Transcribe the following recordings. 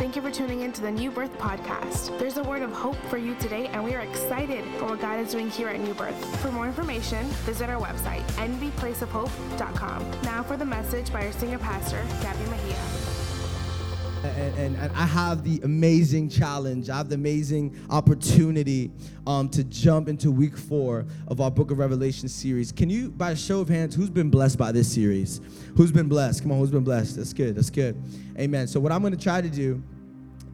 Thank you for tuning in to the New Birth Podcast. There's a word of hope for you today, and we are excited for what God is doing here at New Birth. For more information, visit our website, nbplaceofhope.com. Now for the message by our senior pastor, Gabby Mejia. And, and, and, I have the amazing challenge, I have the amazing opportunity um, to jump into week four of our Book of Revelation series. Can you, by a show of hands, who's been blessed by this series? Who's been blessed? Come on, who's been blessed? That's good, that's good. Amen. So, what I'm going to try to do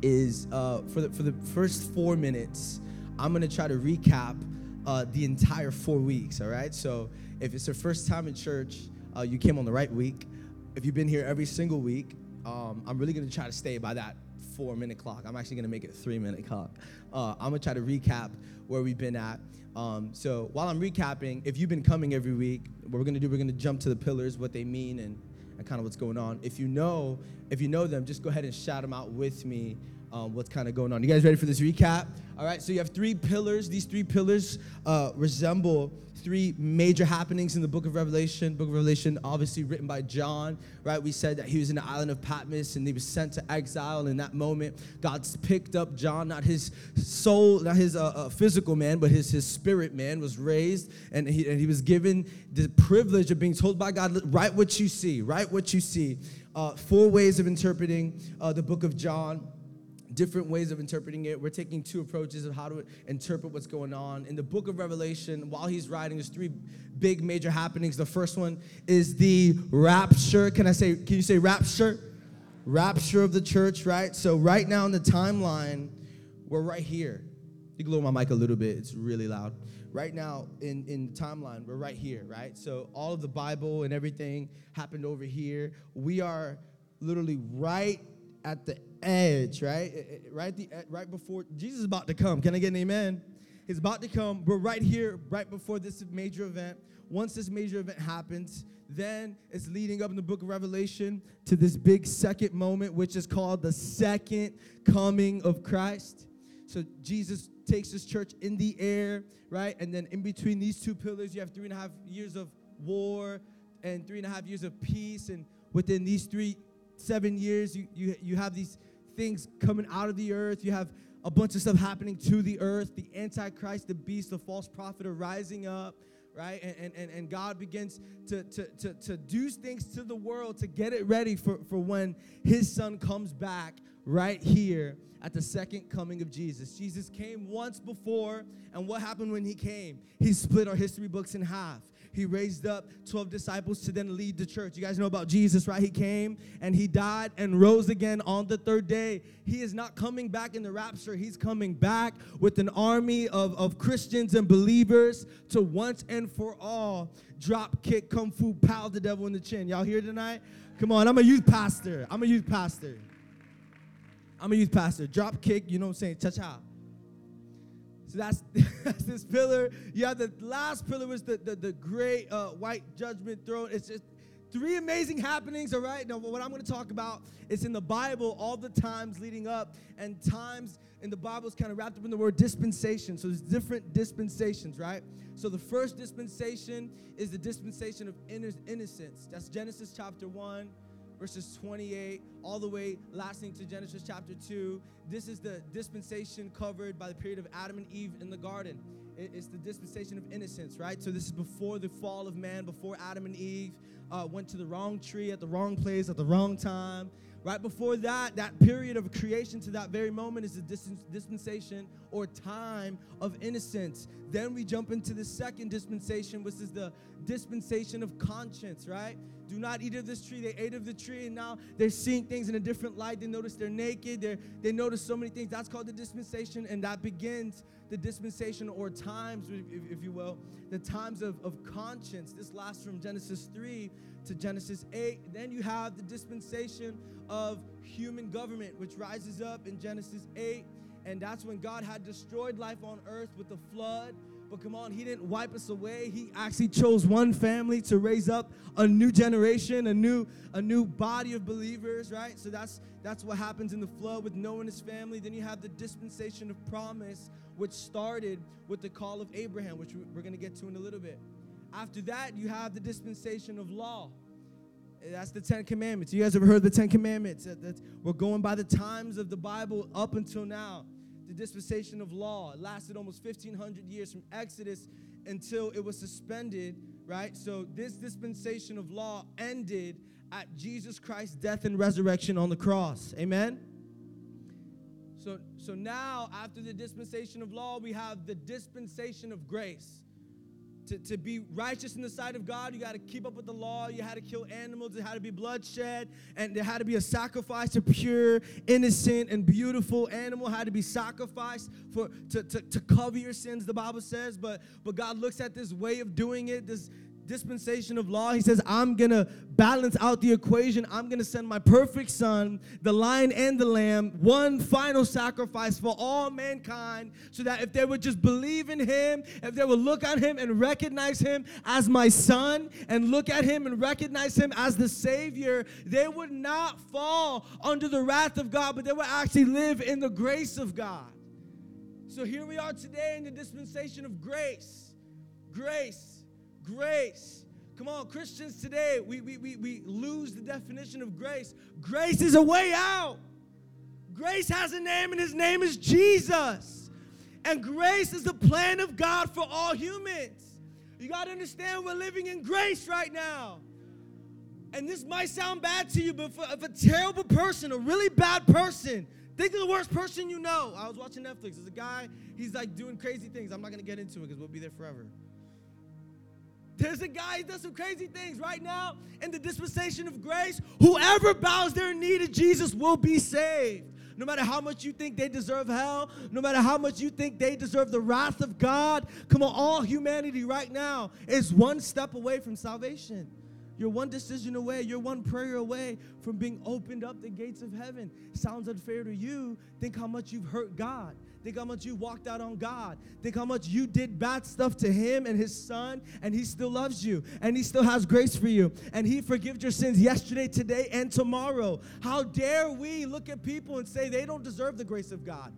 is uh, for, the, for the first four minutes, I'm going to try to recap uh, the entire four weeks, all right? So, if it's your first time in church, uh, you came on the right week. If you've been here every single week, um, I'm really gonna try to stay by that four minute clock. I'm actually gonna make it three minute clock. Uh, I'm gonna try to recap where we've been at. Um, so while I'm recapping, if you've been coming every week, what we're gonna do, we're gonna jump to the pillars, what they mean, and, and kind of what's going on. If you know, if you know them, just go ahead and shout them out with me. Um, what's kind of going on? You guys ready for this recap? All right. So you have three pillars. These three pillars uh, resemble three major happenings in the book of Revelation. Book of Revelation, obviously written by John, right? We said that he was in the island of Patmos and he was sent to exile. In that moment, God's picked up John, not his soul, not his uh, uh, physical man, but his, his spirit man was raised. And he, and he was given the privilege of being told by God, write what you see, write what you see. Uh, four ways of interpreting uh, the book of John different ways of interpreting it. We're taking two approaches of how to interpret what's going on. In the book of Revelation, while he's writing, there's three big major happenings. The first one is the rapture. Can I say, can you say rapture? Rapture of the church, right? So, right now in the timeline, we're right here. You can lower my mic a little bit, it's really loud. Right now in, in the timeline, we're right here, right? So, all of the Bible and everything happened over here. We are literally right at the edge, right? Eh, eh, right, the, eh, right before Jesus is about to come. Can I get an amen? He's about to come. We're right here, right before this major event. Once this major event happens, then it's leading up in the book of Revelation to this big second moment, which is called the second coming of Christ. So Jesus takes his church in the air, right? And then in between these two pillars, you have three and a half years of war and three and a half years of peace. And within these three seven years, you, you, you have these things coming out of the earth. You have a bunch of stuff happening to the earth. The Antichrist, the beast, the false prophet are rising up, right? And, and, and God begins to, to, to, to do things to the world to get it ready for, for when his son comes back right here at the second coming of Jesus. Jesus came once before, and what happened when he came? He split our history books in half. He raised up 12 disciples to then lead the church. You guys know about Jesus, right? He came and he died and rose again on the third day. He is not coming back in the rapture. He's coming back with an army of, of Christians and believers to once and for all drop kick, kung fu, pound the devil in the chin. Y'all here tonight? Come on, I'm a youth pastor. I'm a youth pastor. I'm a youth pastor. Drop kick, you know what I'm saying? Cha cha. So that's, that's this pillar. You have the last pillar was the, the, the great uh, white judgment throne. It's just three amazing happenings, all right? Now, what I'm going to talk about is in the Bible, all the times leading up, and times in the Bible is kind of wrapped up in the word dispensation. So there's different dispensations, right? So the first dispensation is the dispensation of innocence. That's Genesis chapter 1 verses 28 all the way lasting to Genesis chapter 2. This is the dispensation covered by the period of Adam and Eve in the garden. It's the dispensation of innocence, right? So this is before the fall of man, before Adam and Eve uh, went to the wrong tree at the wrong place at the wrong time. Right before that, that period of creation to that very moment is the dispensation or time of innocence. Then we jump into the second dispensation, which is the dispensation of conscience, right? Do not eat of this tree. They ate of the tree, and now they're seeing things in a different light. They notice they're naked. They're, they notice so many things. That's called the dispensation, and that begins the dispensation or times, if, if you will, the times of, of conscience. This lasts from Genesis 3 to Genesis 8. Then you have the dispensation of human government, which rises up in Genesis 8. And that's when God had destroyed life on earth with the flood. But come on, He didn't wipe us away. He actually chose one family to raise up a new generation, a new, a new body of believers, right? So that's that's what happens in the flood with Noah and his family. Then you have the dispensation of promise, which started with the call of Abraham, which we're going to get to in a little bit. After that, you have the dispensation of law. That's the Ten Commandments. You guys ever heard the Ten Commandments? We're going by the times of the Bible up until now. The dispensation of law lasted almost 1,500 years from Exodus until it was suspended, right? So this dispensation of law ended at Jesus Christ's death and resurrection on the cross. Amen? So, so now, after the dispensation of law, we have the dispensation of grace to, to be righteous in the sight of God, you got to keep up with the law. You had to kill animals. It had to be bloodshed. And there had to be a sacrifice. A pure, innocent, and beautiful animal had to be sacrificed for to, to, to cover your sins, the Bible says. But, but God looks at this way of doing it, this, dispensation of law, he says, I'm going to balance out the equation. I'm going to send my perfect son, the lion and the lamb, one final sacrifice for all mankind, so that if they would just believe in him, if they would look at him and recognize him as my son, and look at him and recognize him as the Savior, they would not fall under the wrath of God, but they would actually live in the grace of God. So here we are today in the dispensation of grace. Grace grace. Come on, Christians today, we, we, we, we lose the definition of grace. Grace is a way out. Grace has a name, and his name is Jesus. And grace is the plan of God for all humans. You got to understand we're living in grace right now. And this might sound bad to you, but for, if a terrible person, a really bad person, think of the worst person you know. I was watching Netflix. There's a guy, he's like doing crazy things. I'm not going to get into it because we'll be there forever. There's a guy that does some crazy things right now in the dispensation of grace. Whoever bows their knee to Jesus will be saved. No matter how much you think they deserve hell, no matter how much you think they deserve the wrath of God, come on, all humanity right now is one step away from salvation. You're one decision away, you're one prayer away from being opened up the gates of heaven. Sounds unfair to you. Think how much you've hurt God. Think how much you walked out on God. Think how much you did bad stuff to Him and His Son, and He still loves you, and He still has grace for you, and He forgives your sins yesterday, today, and tomorrow. How dare we look at people and say they don't deserve the grace of God?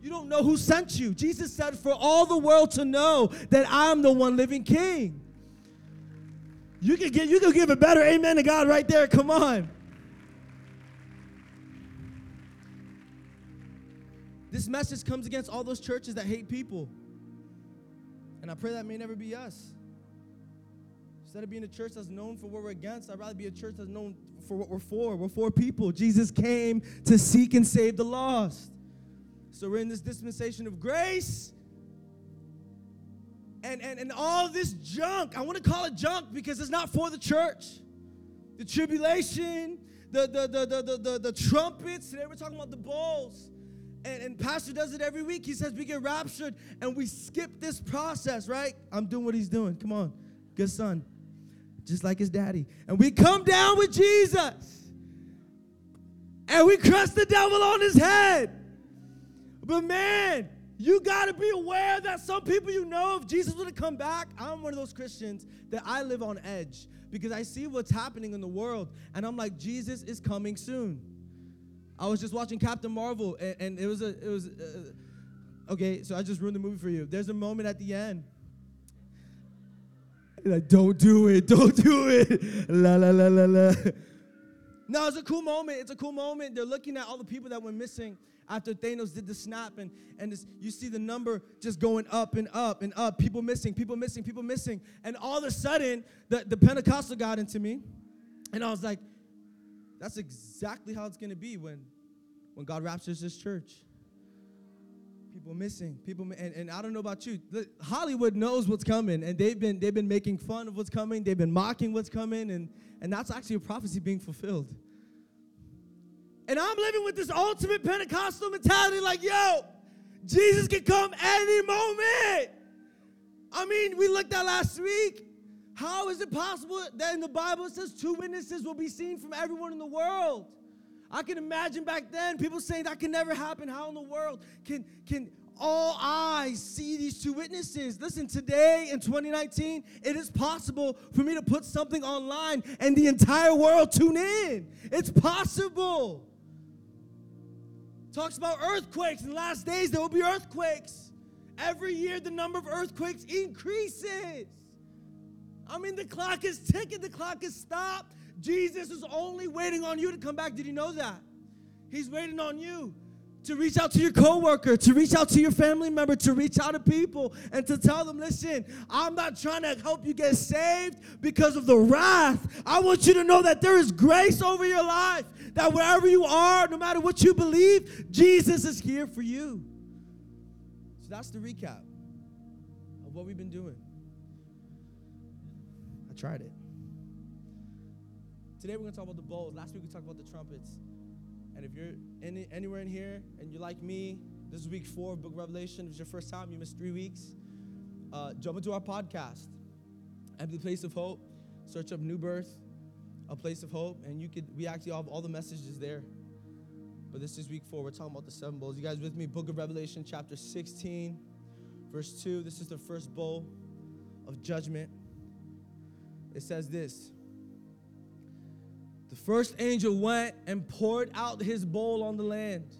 You don't know who sent you. Jesus said, For all the world to know that I'm the one living King. You can get you can give a better amen to God right there. Come on. This message comes against all those churches that hate people. And I pray that may never be us. Instead of being a church that's known for what we're against, I'd rather be a church that's known for what we're for. We're for people. Jesus came to seek and save the lost. So we're in this dispensation of grace. And, and, and all this junk, I want to call it junk because it's not for the church. The tribulation, the, the, the, the, the, the, the trumpets, today we're talking about the bowls and, and Pastor does it every week. He says we get raptured and we skip this process, right? I'm doing what he's doing. Come on, good son. Just like his daddy. And we come down with Jesus. And we crush the devil on his head. But man, you got to be aware that some people you know, if Jesus would have come back, I'm one of those Christians that I live on edge because I see what's happening in the world. And I'm like, Jesus is coming soon. I was just watching Captain Marvel, and, and it was a it was uh, okay. So I just ruined the movie for you. There's a moment at the end. Like, don't do it, don't do it. La la la la la. No, it's a cool moment. It's a cool moment. They're looking at all the people that went missing after Thanos did the snap, and, and this, you see the number just going up and up and up. People missing, people missing, people missing. And all of a sudden, the, the Pentecostal got into me, and I was like, that's exactly how it's going to be when, when God raptures this church. People missing, people, and, and I don't know about you. Hollywood knows what's coming, and they've been they've been making fun of what's coming. They've been mocking what's coming, and and that's actually a prophecy being fulfilled. And I'm living with this ultimate Pentecostal mentality, like, yo, Jesus can come any moment. I mean, we looked at last week. How is it possible that in the Bible it says two witnesses will be seen from everyone in the world? I can imagine back then people saying that can never happen. How in the world can, can all eyes see these two witnesses? Listen, today in 2019, it is possible for me to put something online and the entire world tune in. It's possible. Talks about earthquakes. In the last days, there will be earthquakes. Every year, the number of earthquakes increases. I mean, the clock is ticking, the clock is stopped. Jesus is only waiting on you to come back. Did you know that? He's waiting on you to reach out to your coworker, to reach out to your family member, to reach out to people and to tell them, listen, I'm not trying to help you get saved because of the wrath. I want you to know that there is grace over your life, that wherever you are, no matter what you believe, Jesus is here for you. So that's the recap of what we've been doing. Tried it. Today we're going to talk about the bowls. Last week we talked about the trumpets. And if you're any, anywhere in here and you're like me, this is week four of Book of Revelation. If it's your first time, you missed three weeks. Uh, jump into our podcast, NB Place of Hope. Search up New Birth, a place of hope, and you could. We actually have all the messages there. But this is week four. We're talking about the seven bowls. You guys with me? Book of Revelation, chapter 16, verse 2. This is the first bowl of judgment. It says this. The first angel went and poured out his bowl on the land.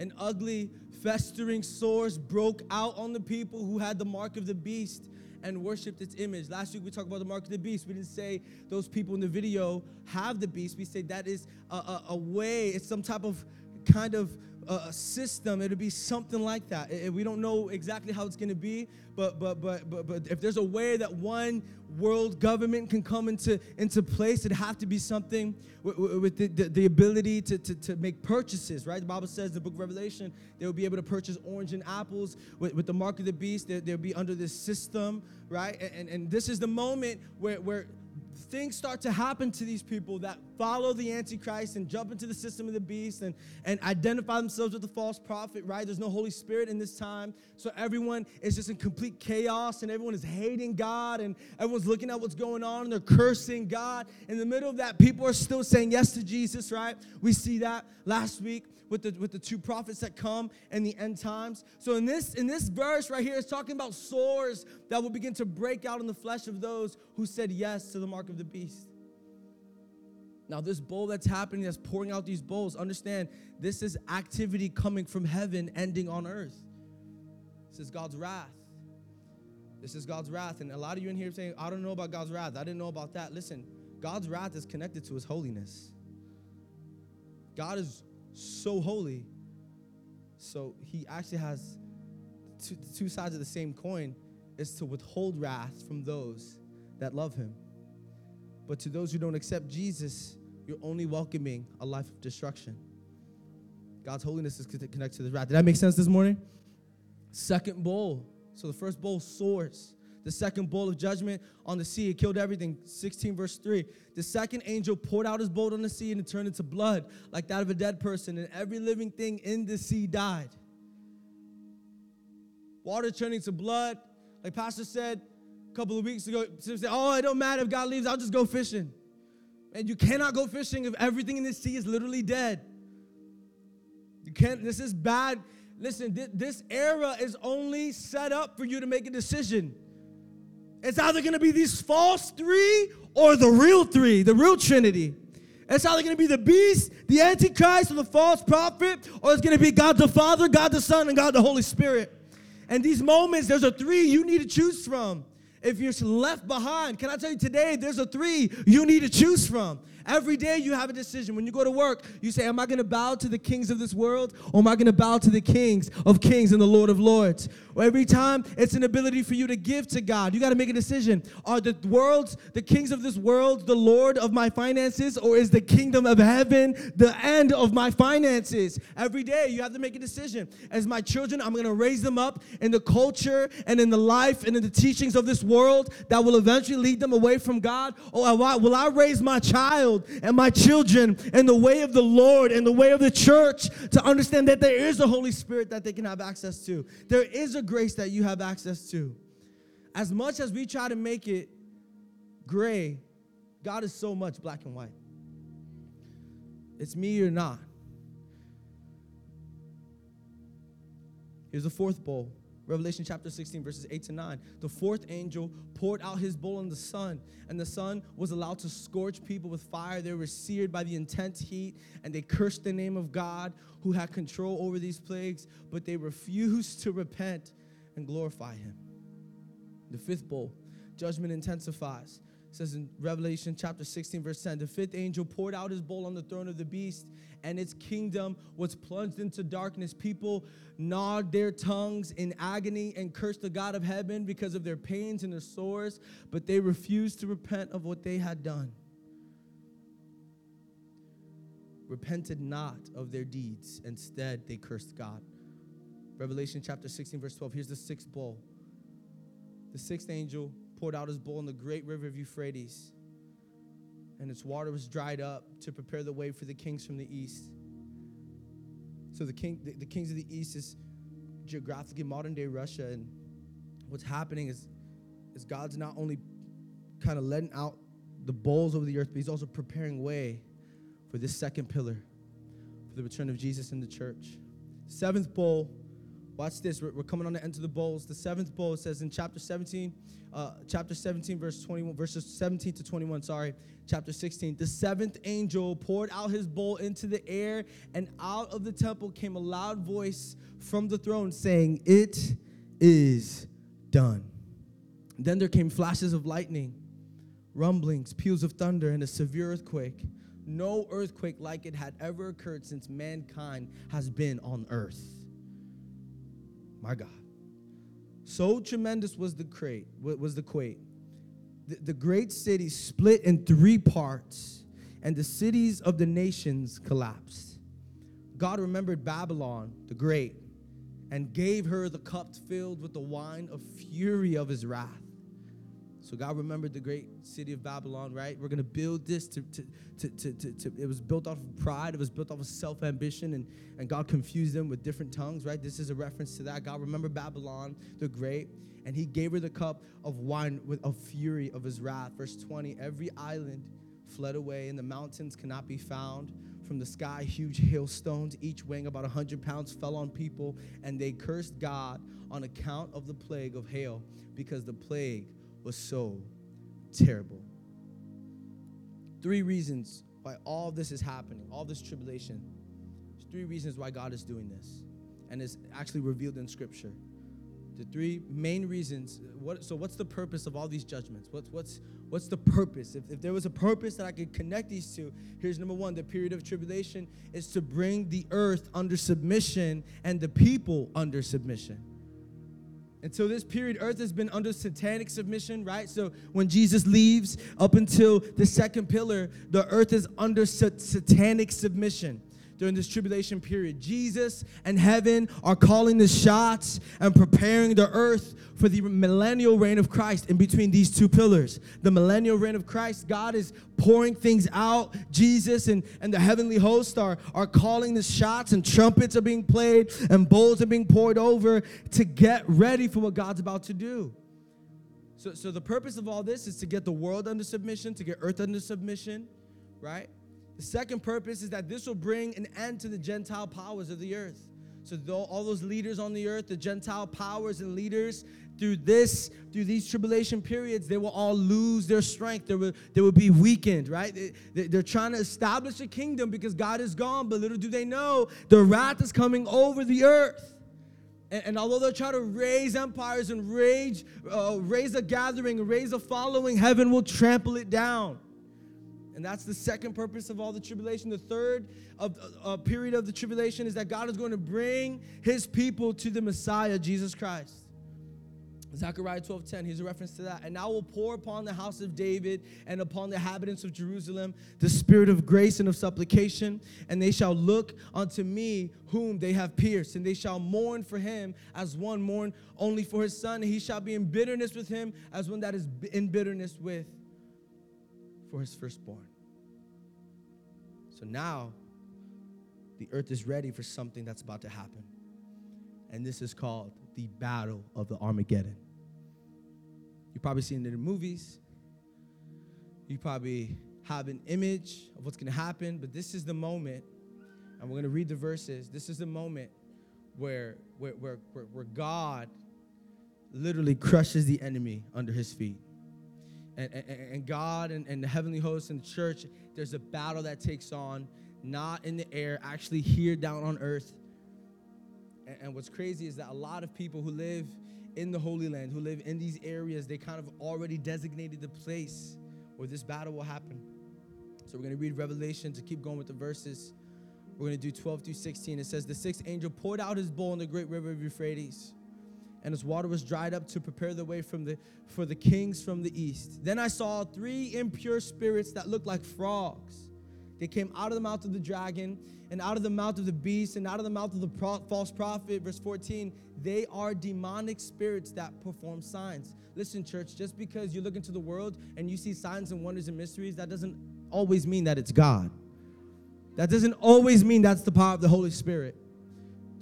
An ugly, festering sores broke out on the people who had the mark of the beast and worshiped its image. Last week we talked about the mark of the beast. We didn't say those people in the video have the beast. We say that is a, a, a way, it's some type of kind of a system. It'll be something like that. we don't know exactly how it's going to be, but but but but but if there's a way that one world government can come into into place, it'd have to be something with, with the, the, the, ability to, to, to make purchases. Right? The Bible says in the Book of Revelation they will be able to purchase orange and apples with, with the mark of the beast. They, they'll be under this system, right? And and this is the moment where where things start to happen to these people that follow the Antichrist and jump into the system of the beast and, and identify themselves with the false prophet, right? There's no Holy Spirit in this time. So everyone is just in complete chaos and everyone is hating God and everyone's looking at what's going on and they're cursing God. In the middle of that, people are still saying yes to Jesus, right? We see that last week with the, with the two prophets that come in the end times. So in this, in this verse right here, it's talking about sores that will begin to break out in the flesh of those who said yes to the mark of the beast. Now, this bowl that's happening, that's pouring out these bowls, understand this is activity coming from heaven, ending on earth. This is God's wrath. This is God's wrath. And a lot of you in here saying, I don't know about God's wrath. I didn't know about that. Listen, God's wrath is connected to his holiness. God is so holy. So he actually has two, two sides of the same coin is to withhold wrath from those that love him. But to those who don't accept Jesus, you're only welcoming a life of destruction. God's holiness is connected to the wrath. Did that make sense this morning? Second bowl. So the first bowl, swords the second bowl of judgment on the sea. It killed everything. 16 verse 3. The second angel poured out his bowl on the sea and it turned into blood like that of a dead person, and every living thing in the sea died. Water turning to blood. Like Pastor said a couple of weeks ago, said, Oh, it don't matter if God leaves, I'll just go fishing. And you cannot go fishing if everything in the sea is literally dead. You can't, this is bad. Listen, this era is only set up for you to make a decision. It's either to be these false three or the real three, the real Trinity. It's either going to be the beast, the Antichrist, or the false prophet, or it's going to be God the Father, God the Son, and God the Holy Spirit. And these moments, there's a three you need to choose from. If you're left behind, can I tell you today, there's a three you need to choose from. Every day you have a decision. When you go to work, you say, Am I going to bow to the kings of this world or am I going to bow to the kings of kings and the Lord of lords? Every time it's an ability for you to give to God. You got to make a decision. Are the worlds, the kings of this world, the Lord of my finances, or is the kingdom of heaven the end of my finances? Every day you have to make a decision. As my children, I'm going to raise them up in the culture and in the life and in the teachings of this world that will eventually lead them away from God. Or will I raise my child and my children in the way of the Lord and the way of the church to understand that there is a Holy Spirit that they can have access to? There is a grace that you have access to. As much as we try to make it gray, God is so much black and white. It's me or not. Here's the fourth bowl. Revelation chapter 16, verses 8 to 9. The fourth angel poured out his bowl on the sun, and the sun was allowed to scorch people with fire. They were seared by the intense heat, and they cursed the name of God who had control over these plagues, but they refused to repent and glorify him. The fifth bowl, judgment intensifies. It says in Revelation chapter 16, verse 10, the fifth angel poured out his bowl on the throne of the beast, and its kingdom was plunged into darkness. People gnawed their tongues in agony and cursed the God of heaven because of their pains and their sores, but they refused to repent of what they had done. Repented not of their deeds, instead, they cursed God. Revelation chapter 16, verse 12. Here's the sixth bowl. The sixth angel poured out his bowl in the great river of Euphrates, and its water was dried up to prepare the way for the kings from the east. So the king, the, the kings of the east is geographically modern day Russia, and what's happening is, is God's not only kind of letting out the bowls over the earth, but He's also preparing way for this second pillar, for the return of Jesus in the church. Seventh bowl Watch this. We're, we're, coming on the end of the bowls. The seventh bowl says in chapter 17, uh, chapter 17, verse 21, verses 17 to 21. Sorry, chapter 16. The seventh angel poured out his bowl into the air, and out of the temple came a loud voice from the throne saying, "It is done." Then there came flashes of lightning, rumblings, peals of thunder, and a severe earthquake. No earthquake like it had ever occurred since mankind has been on earth. My God. So tremendous was the crate, was the quake. The, the great city split in three parts, and the cities of the nations collapsed. God remembered Babylon the Great and gave her the cup filled with the wine of fury of his wrath. So God remembered the great city of Babylon, right? We're gonna build this to, to, to, to, to, to it was built off of pride, it was built off of self-ambition, and, and God confused them with different tongues, right? This is a reference to that. God remembered Babylon the great, and he gave her the cup of wine with a fury of his wrath. Verse 20, every island fled away, and the mountains cannot be found. From the sky, huge hailstones, each weighing about 100 pounds, fell on people, and they cursed God on account of the plague of hail, because the plague was so terrible. Three reasons why all this is happening, all this tribulation. There's three reasons why God is doing this, and it's actually revealed in Scripture. The three main reasons. What, so, what's the purpose of all these judgments? What's what's what's the purpose? If, if there was a purpose that I could connect these two, here's number one: the period of tribulation is to bring the earth under submission and the people under submission. Until this period, earth has been under satanic submission, right? So when Jesus leaves, up until the second pillar, the earth is under satanic submission during this tribulation period. Jesus and heaven are calling the shots and preparing the earth for the millennial reign of Christ in between these two pillars. The millennial reign of Christ, God is pouring things out. Jesus and, and the heavenly host are, are calling the shots, and trumpets are being played, and bowls are being poured over to get ready for what God's about to do. So, so the purpose of all this is to get the world under submission, to get earth under submission, right? The second purpose is that this will bring an end to the Gentile powers of the earth. So all those leaders on the earth, the Gentile powers and leaders, through this, through these tribulation periods, they will all lose their strength. They will, they will be weakened, right? They, they're trying to establish a kingdom because God is gone, but little do they know the wrath is coming over the earth. And, and although they're trying to raise empires and rage, uh, raise a gathering, raise a following, heaven will trample it down. And that's the second purpose of all the tribulation. The third of, uh, period of the tribulation is that God is going to bring his people to the Messiah, Jesus Christ. Zechariah 12:10, here's a reference to that. And I will pour upon the house of David and upon the inhabitants of Jerusalem the spirit of grace and of supplication, and they shall look unto me whom they have pierced, and they shall mourn for him as one mourn only for his son, and he shall be in bitterness with him as one that is in bitterness with for his firstborn. So now the earth is ready for something that's about to happen. And this is called the Battle of the Armageddon. You've probably seen it in movies. You probably have an image of what's going to happen, but this is the moment, and we're going to read the verses. This is the moment where, where, where, where God literally crushes the enemy under his feet and, and, and God and, and the heavenly hosts and the church, there's a battle that takes on, not in the air, actually here down on earth. And, and what's crazy is that a lot of people who live in the Holy Land, who live in these areas, they kind of already designated the place where this battle will happen. So we're going to read Revelation to keep going with the verses. We're going to do 12 through 16. It says, The sixth angel poured out his bowl in the great river of Euphrates, and its water was dried up to prepare the way from the, for the kings from the east. Then I saw three impure spirits that looked like frogs. They came out of the mouth of the dragon and out of the mouth of the beast and out of the mouth of the pro- false prophet. Verse 14, they are demonic spirits that perform signs. Listen, church, just because you look into the world and you see signs and wonders and mysteries, that doesn't always mean that it's God. That doesn't always mean that's the power of the Holy Spirit.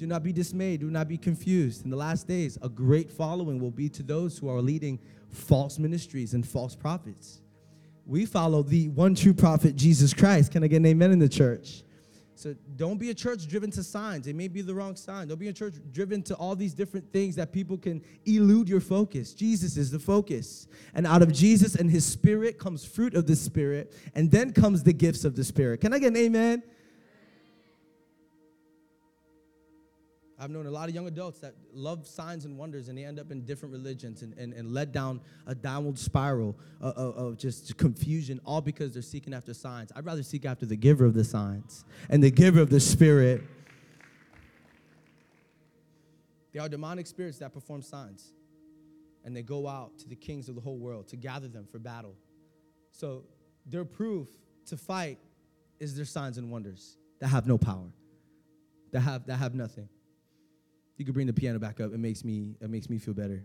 Do not be dismayed. Do not be confused. In the last days, a great following will be to those who are leading false ministries and false prophets. We follow the one true prophet, Jesus Christ. Can I get an amen in the church? So don't be a church driven to signs. It may be the wrong sign. Don't be a church driven to all these different things that people can elude your focus. Jesus is the focus. And out of Jesus and his spirit comes fruit of the spirit, and then comes the gifts of the spirit. Can I get an amen? I've known a lot of young adults that love signs and wonders and they end up in different religions and, and, and led down a downward spiral of, of, just confusion, all because they're seeking after signs. I'd rather seek after the giver of the signs and the giver of the spirit. They are demonic spirits that perform signs and they go out to the kings of the whole world to gather them for battle. So their proof to fight is their signs and wonders that have no power, that have, that have nothing you could bring the piano back up, it makes me it makes me feel better.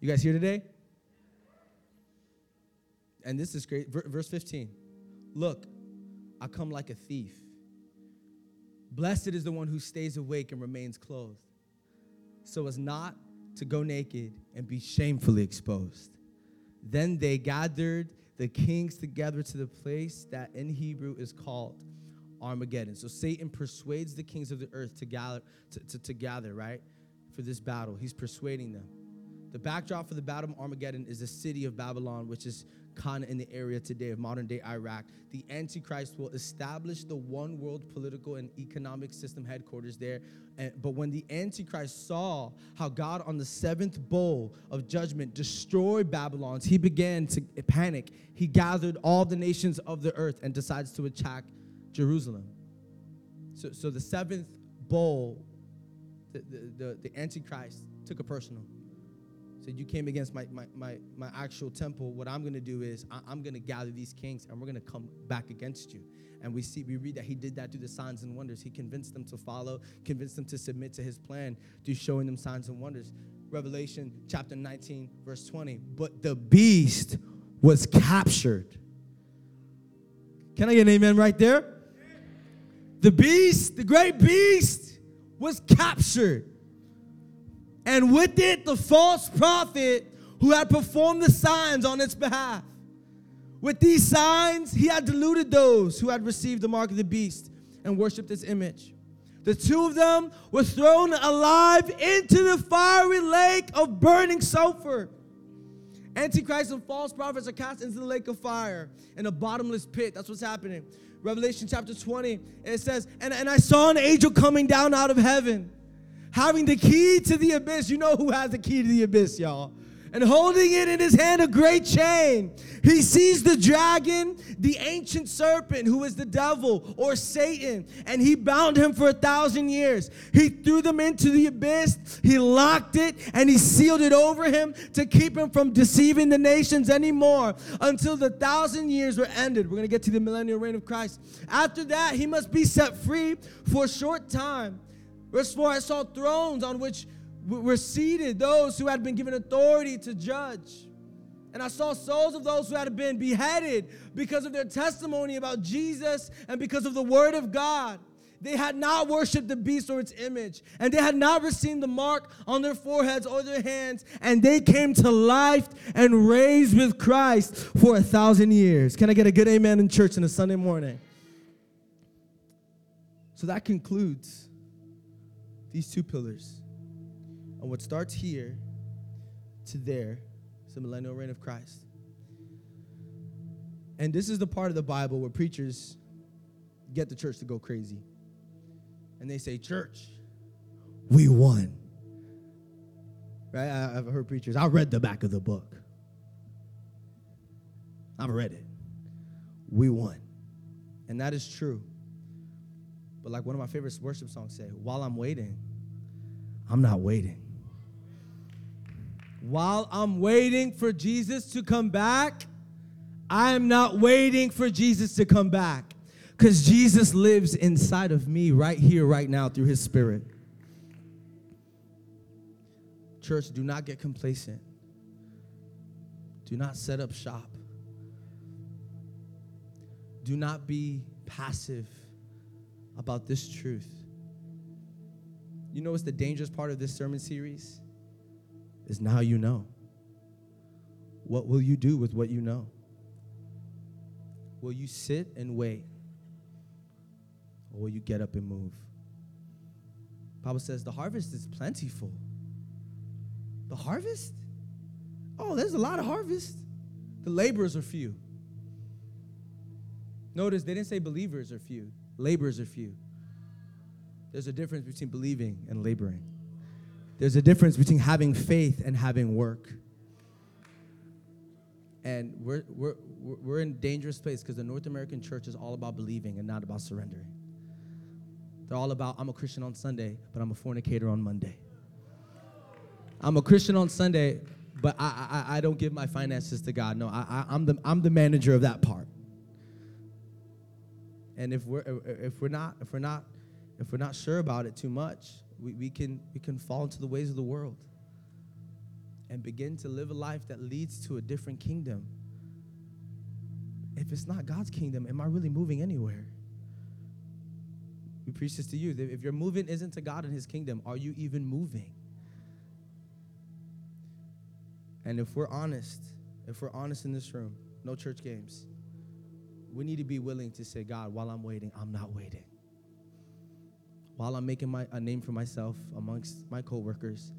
You guys here today? And this is great. Verse 15. Look, I come like a thief. Blessed is the one who stays awake and remains clothed, so as not to go naked and be shamefully exposed. Then they gathered the kings together to the place that in Hebrew is called Armageddon. So Satan persuades the kings of the earth to gather, to, to, to gather, right, for this battle. He's persuading them. The backdrop for the battle of Armageddon is the city of Babylon, which is kind of in the area today of modern day Iraq. The Antichrist will establish the one world political and economic system headquarters there. But when the Antichrist saw how God on the seventh bowl of judgment destroyed Babylon, he began to panic. He gathered all the nations of the earth and decides to attack Jerusalem. So, so the seventh bowl, the, the, the, the Antichrist took a personal. Said, You came against my, my, my, my actual temple. What I'm going to do is I, I'm going to gather these kings and we're going to come back against you. And we see, we read that he did that through the signs and wonders. He convinced them to follow, convinced them to submit to his plan through showing them signs and wonders. Revelation chapter 19, verse 20. But the beast was captured. Can I get an amen right there? The beast, the great beast, was captured. And with it, the false prophet who had performed the signs on its behalf. With these signs, he had deluded those who had received the mark of the beast and worshiped its image. The two of them were thrown alive into the fiery lake of burning sulfur. Antichrist and false prophets are cast into the lake of fire in a bottomless pit. That's what's happening. Revelation chapter 20, it says, and, and I saw an angel coming down out of heaven, having the key to the abyss. You know who has the key to the abyss, y'all and holding it in his hand a great chain. He sees the dragon, the ancient serpent, who is the devil or Satan, and he bound him for a thousand years. He threw them into the abyss, he locked it, and he sealed it over him to keep him from deceiving the nations anymore until the thousand years were ended. We're going to get to the millennial reign of Christ. After that, he must be set free for a short time. Verse 4 I saw thrones on which were seated those who had been given authority to judge. And I saw souls of those who had been beheaded because of their testimony about Jesus and because of the word of God. They had not worshiped the beast or its image, and they had not received the mark on their foreheads or their hands, and they came to life and raised with Christ for a thousand years. Can I get a good amen in church on a Sunday morning? So that concludes these two pillars and what starts here to there is the millennial reign of Christ. And this is the part of the Bible where preachers get the church to go crazy. And they say, Church, we won. Right? I've heard preachers, I read the back of the book. I've read it. We won. And that is true. But like one of my favorite worship songs say, while I'm waiting, I'm not waiting. While I'm waiting for Jesus to come back, I'm not waiting for Jesus to come back because Jesus lives inside of me right here, right now, through his spirit. Church, do not get complacent. Do not set up shop. Do not be passive about this truth. You know what's the dangerous part of this sermon series? Is now you know. What will you do with what you know? Will you sit and wait? Or will you get up and move? Bible says the harvest is plentiful. The harvest? Oh, there's a lot of harvest. The laborers are few. Notice they didn't say believers are few, laborers are few. There's a difference between believing and laboring. There's a difference between having faith and having work. And we're, we're, we're in dangerous place because the North American church is all about believing and not about surrendering. They're all about, I'm a Christian on Sunday, but I'm a fornicator on Monday. I'm a Christian on Sunday, but I, I, I don't give my finances to God. No, I, I, I'm, the, I'm the manager of that part. And if we're, if we're not, if we're not, if we're not sure about it too much, we, we, can, we can fall into the ways of the world and begin to live a life that leads to a different kingdom. If it's not God's kingdom, am I really moving anywhere? We preach this to you. If your movement isn't to God and His kingdom, are you even moving? And if we're honest, if we're honest in this room, no church games, we need to be willing to say, God, while I'm waiting, I'm not waiting. While I'm making my, a name for myself amongst my coworkers,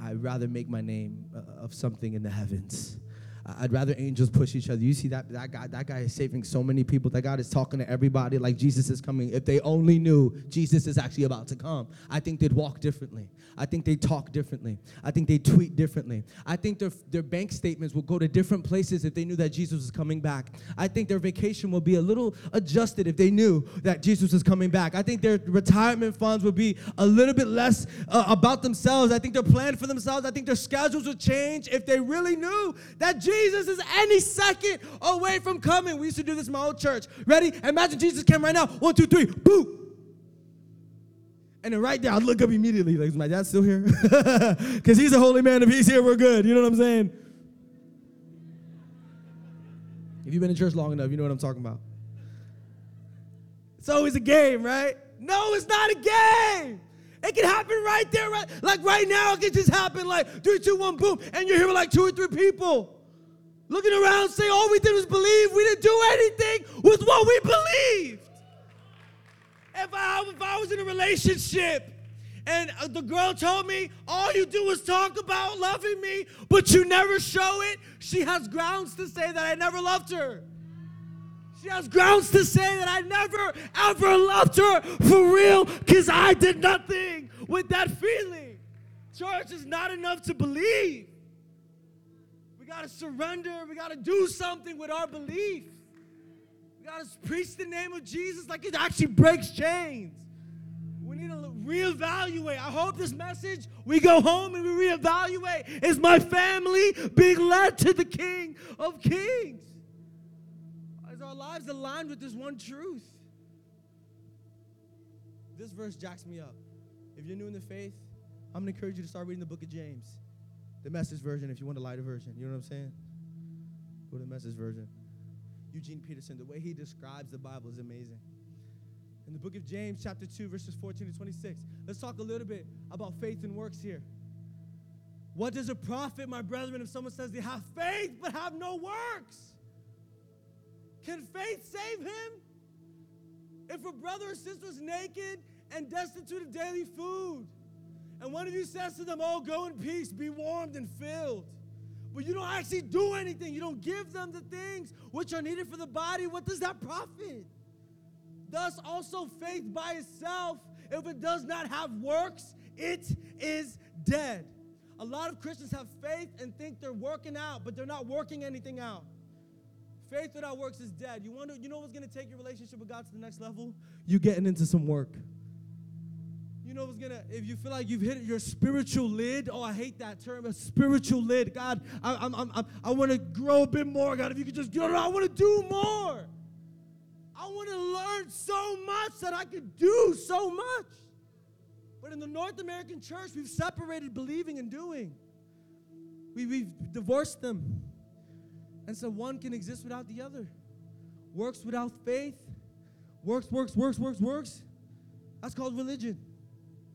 I, would rather make my name uh, of something in the heavens. I'd rather angels push each other. You see that that guy that guy is saving so many people. That God is talking to everybody like Jesus is coming. If they only knew Jesus is actually about to come, I think they'd walk differently. I think they talk differently. I think they tweet differently. I think their their bank statements will go to different places if they knew that Jesus was coming back. I think their vacation will be a little adjusted if they knew that Jesus is coming back. I think their retirement funds would be a little bit less uh, about themselves. I think they're planned for themselves. I think their schedules would change if they really knew that Jesus Jesus is any second away from coming. We used to do this in my old church. Ready? Imagine Jesus came right now. One, two, three, boom. And then right there, I'd look up immediately. Like, is my dad still here? Because he's a holy man. If he's here, we're good. You know what I'm saying? If you've been in church long enough, you know what I'm talking about. It's always a game, right? No, it's not a game. It can happen right there, right? Like right now, it can just happen like three, two, one, boom, and you're here with like two or three people looking around saying all we did was believe. We didn't do anything with what we believed. If I, if I was in a relationship and the girl told me all you do is talk about loving me, but you never show it, she has grounds to say that I never loved her. She has grounds to say that I never ever loved her for real because I did nothing with that feeling. Church is not enough to believe got to surrender. We got to do something with our belief. We got to preach the name of Jesus like it actually breaks chains. We need to reevaluate. I hope this message, we go home and we reevaluate. Is my family being led to the King of Kings? Is our lives aligned with this one truth? This verse jacks me up. If you're new in the faith, I'm going to encourage you to start reading the book of James. The message version, if you want the lighter version. You know what I'm saying? Go to the message version. Eugene Peterson, the way he describes the Bible is amazing. In the book of James, chapter 2, verses 14 to 26, let's talk a little bit about faith and works here. What does it profit, my brethren, if someone says they have faith but have no works? Can faith save him? If a brother or sister is naked and destitute of daily food, and one of you says to them, Oh, go in peace, be warmed and filled. But you don't actually do anything. You don't give them the things which are needed for the body. What does that profit? Thus, also faith by itself, if it does not have works, it is dead. A lot of Christians have faith and think they're working out, but they're not working anything out. Faith without works is dead. You wonder, you know what's gonna take your relationship with God to the next level? You getting into some work. You know what's gonna, if you feel like you've hit your spiritual lid, oh, I hate that term, a spiritual lid. God, I, I'm, I'm, I'm, I wanna grow a bit more. God, if you could just, you know, I wanna do more. I wanna learn so much that I could do so much. But in the North American church, we've separated believing and doing. We, we've divorced them. And so one can exist without the other. Works without faith. Works, works, works, works, works. That's called religion.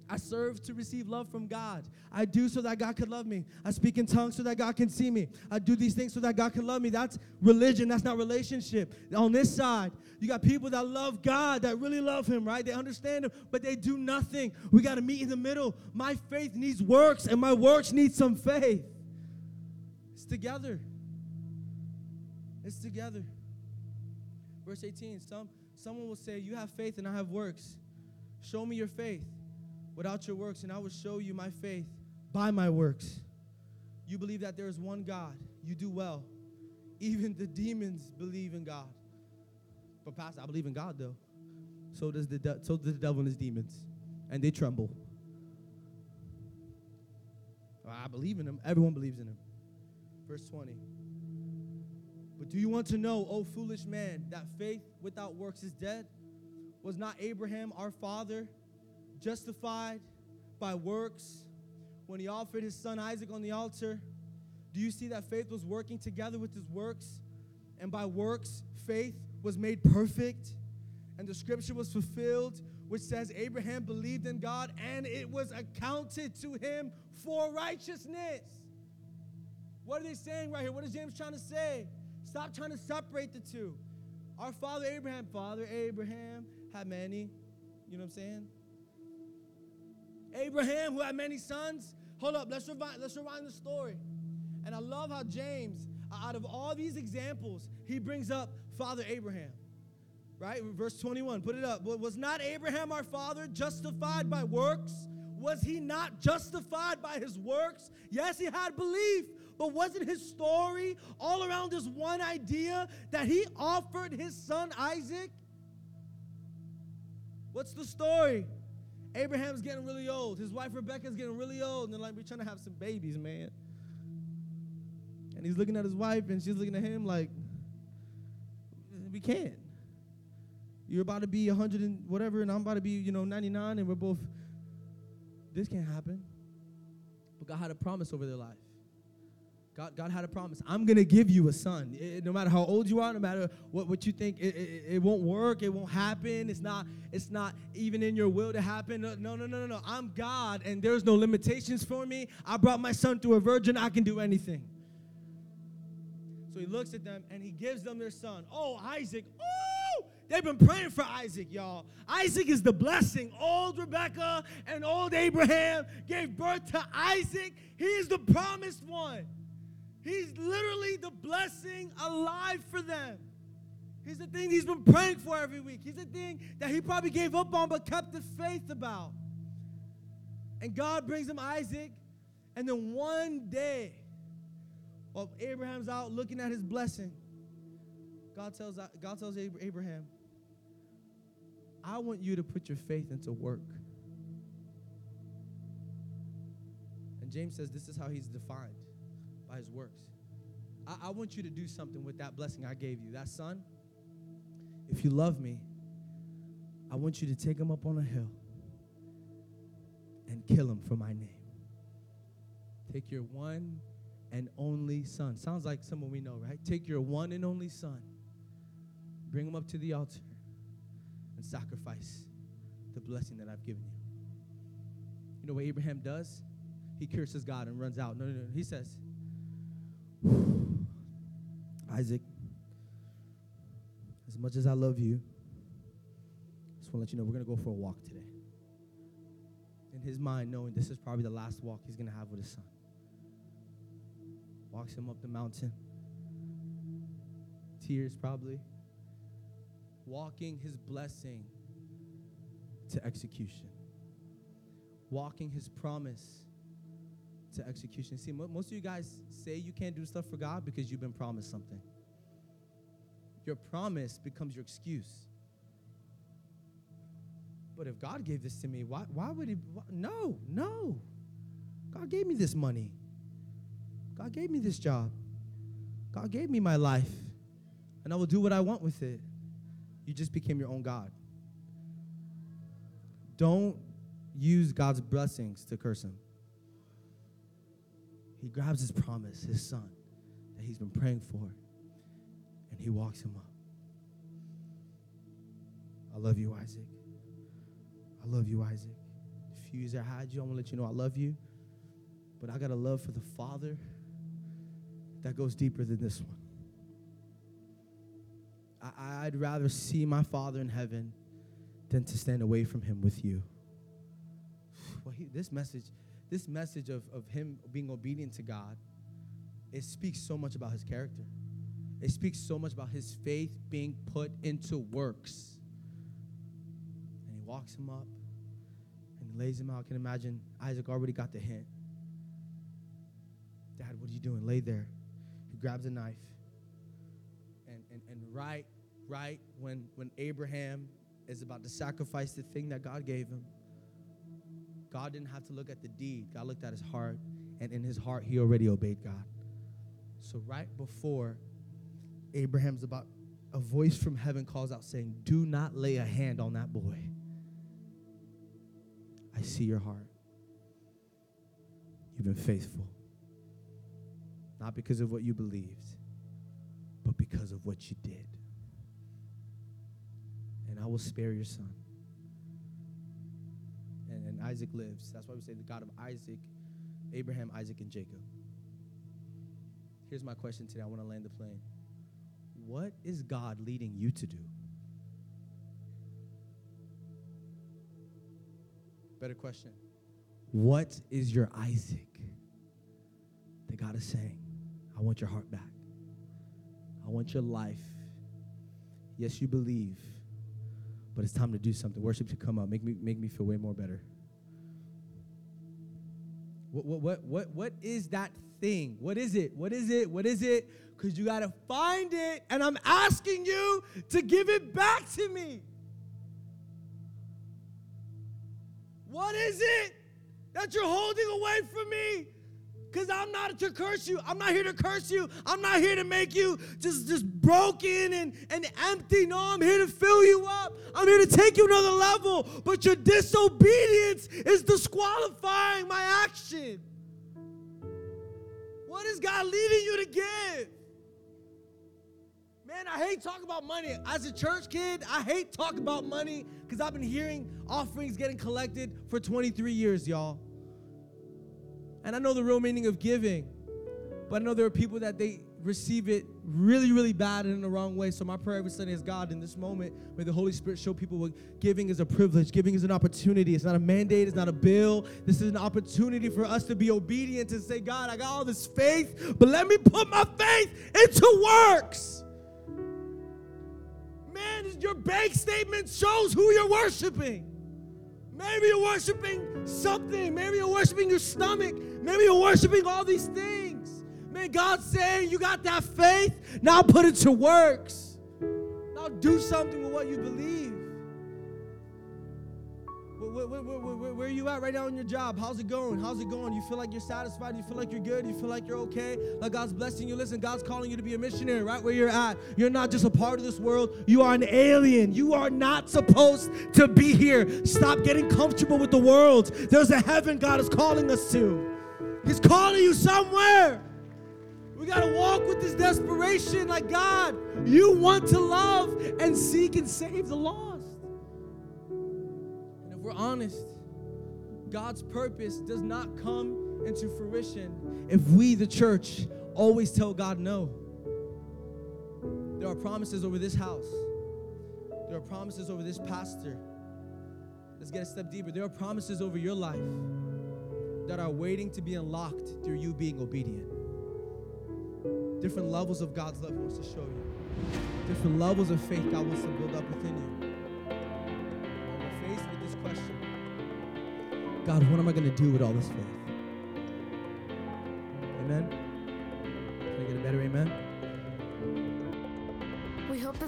I serve to receive love from God. I do so that God could love me. I speak in tongues so that God can see me. I do these things so that God can love me. That's religion. That's not relationship. On this side, you got people that love God, that really love Him, right? They understand Him, but they do nothing. We got to meet in the middle. My faith needs works, and my works need some faith. It's together. It's together. Verse 18 some, someone will say, You have faith and I have works. Show me your faith without your works, and I will show you my faith by my works. You believe that there is one God. You do well. Even the demons believe in God. But Pastor, I believe in God though. So does the de- so does the devil and his demons, and they tremble. I believe in him. Everyone believes in him. Verse 20. But do you want to know, O foolish man, that faith without works is dead? Was not Abraham our father justified by works when he offered his son Isaac on the altar? Do you see that faith was working together with his works? And by works, faith was made perfect. And the scripture was fulfilled, which says, Abraham believed in God and it was accounted to him for righteousness. What are they saying right here? What is James trying to say? Stop trying to separate the two. Our father Abraham, Father Abraham had many, you know what I'm saying? Abraham, who had many sons. Hold up, let's rewind, let's rewind the story. And I love how James, uh, out of all these examples, he brings up Father Abraham. Right? Verse 21, put it up. Was not Abraham our father justified by works? Was he not justified by his works? Yes, he had belief, but wasn't his story all around this one idea that he offered his son Isaac? What's the story? Abraham's getting really old. His wife Rebecca's getting really old. And they're like, we're trying to have some babies, man. And he's looking at his wife and she's looking at him like, we can't. You're about to be 100 and whatever, and I'm about to be, you know, 99, and we're both, this can't happen. But God had a promise over their life. God, God had a promise. I'm going to give you a son. It, no matter how old you are, no matter what, what you think, it, it, it, won't work. It won't happen. It's not, it's not even in your will to happen. No, no, no, no, no. I'm God, and there's no limitations for me. I brought my son through a virgin. I can do anything. So he looks at them, and he gives them their son. Oh, Isaac. Oh! They've been praying for Isaac, y'all. Isaac is the blessing. Old Rebecca and old Abraham gave birth to Isaac. He is the promised one. He's literally the blessing alive for them. He's the thing he's been praying for every week. He's the thing that he probably gave up on but kept the faith about. And God brings him Isaac. And then one day, while Abraham's out looking at his blessing, God tells, God tells Abraham, I want you to put your faith into work. And James says this is how he's defined by his works. I, I want you to do something with that blessing I gave you. That son, if you love me, I want you to take him up on a hill and kill him for my name. Take your one and only son. Sounds like someone we know, right? Take your one and only son, bring him up to the altar, and sacrifice the blessing that I've given you. You know what Abraham does? He curses God and runs out. No, no, no. He says, Isaac, as much as I love you, just want to let you know we're going to go for a walk today. In his mind, knowing this is probably the last walk he's going to have with his son. Walks him up the mountain. Tears, probably. Walking his blessing to execution. Walking his promise to execution. See, most of you guys say you can't do stuff for God because you've been promised something. your promise becomes your excuse. But if God gave this to me, why, why would He? Why, no, no. God gave me this money. God gave me this job. God gave me my life. And I will do what I want with it. You just became your own God. Don't use God's blessings to curse Him. He grabs His promise, His Son, that He's been praying for, and He walks Him up. I love you, Isaac. I love you, Isaac. A few years I had you, I want to let you know I love you. But I got a love for the Father that goes deeper than this one. I, I'd rather see my Father in heaven than to stand away from Him with you. Well, he, this message, this message of, of Him being obedient to God, it speaks so much about His character. It speaks so much about His faith being put into works. And He walks him up and he lays him out. I can imagine Isaac already got the hint. Dad, what are you doing? Lay there. He grabs a knife. And, and, and right, right when, when Abraham is about to sacrifice the thing that God gave him, God didn't have to look at the deed. God looked at his heart. And in his heart, he already obeyed God. So, right before Abraham's about, a voice from heaven calls out saying, Do not lay a hand on that boy. I see your heart. You've been faithful. Not because of what you believed, but because of what you did. And I will spare your son. Isaac lives. That's why we say the God of Isaac, Abraham, Isaac, and Jacob. Here's my question today. I want to land the plane. What is God leading you to do? Better question. What is your Isaac that God is saying? I want your heart back. I want your life. Yes, you believe, but it's time to do something. Worship to come up. Make me make me feel way more better. What what what what what is that thing? What is it? What is it? What is it? Because you gotta find it, and I'm asking you to give it back to me. What is it that you're holding away from me? Because I'm not to curse you. I'm not here to curse you. I'm not here to make you just, just broken and, and empty. No, I'm here to fill you up. I'm here to take you another level. But your disobedience is disqualifying my action. What is God leading you to give? Man, I hate talking about money. As a church kid, I hate talking about money because I've been hearing offerings getting collected for 23 years, y'all. And I know the real meaning of giving, but I know there are people that they receive it really, really bad and in the wrong way. So my prayer every Sunday is God, in this moment, may the Holy Spirit show people what giving is a privilege, giving is an opportunity. It's not a mandate, it's not a bill. This is an opportunity for us to be obedient and say, God, I got all this faith, but let me put my faith into works Man, your bank statement shows who you're worshiping. Maybe you're worshiping something. Maybe you're worshiping your stomach. Maybe you're worshiping all these things. Man, God's saying you got that faith. Now put it to works. Now do something with what you believe. Where, where, where, where, are you at right now in your job? How's it going? How's it going? You feel like you're satisfied? You feel like you're good? You feel like you're okay? Like God's blessing you? Listen, God's calling you to be a missionary right where you're at. You're not just a part of this world, you are an alien. You are not supposed to be here. Stop getting comfortable with the world. There's a heaven God is calling us to. He's calling you somewhere. We got to walk with this desperation like God, you want to love and seek and save the lost And if we're honest, God's purpose does not come into fruition if we, the church, always tell God no. There are promises over this house, there are promises over this pastor. Let's get a step deeper. There are promises over your life that are waiting to be unlocked through you being obedient. Different levels of God's love He wants to show you. Different levels of faith God wants to build up within you. And we're faced with this question God, what am I going to do with all this faith? Amen. Can I get a better amen?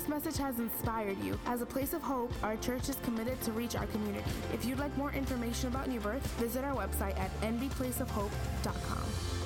Message has inspired you. As a place of hope, our church is committed to reach our community. If you'd like more information about New Birth, visit our website at nbplaceofhope.com.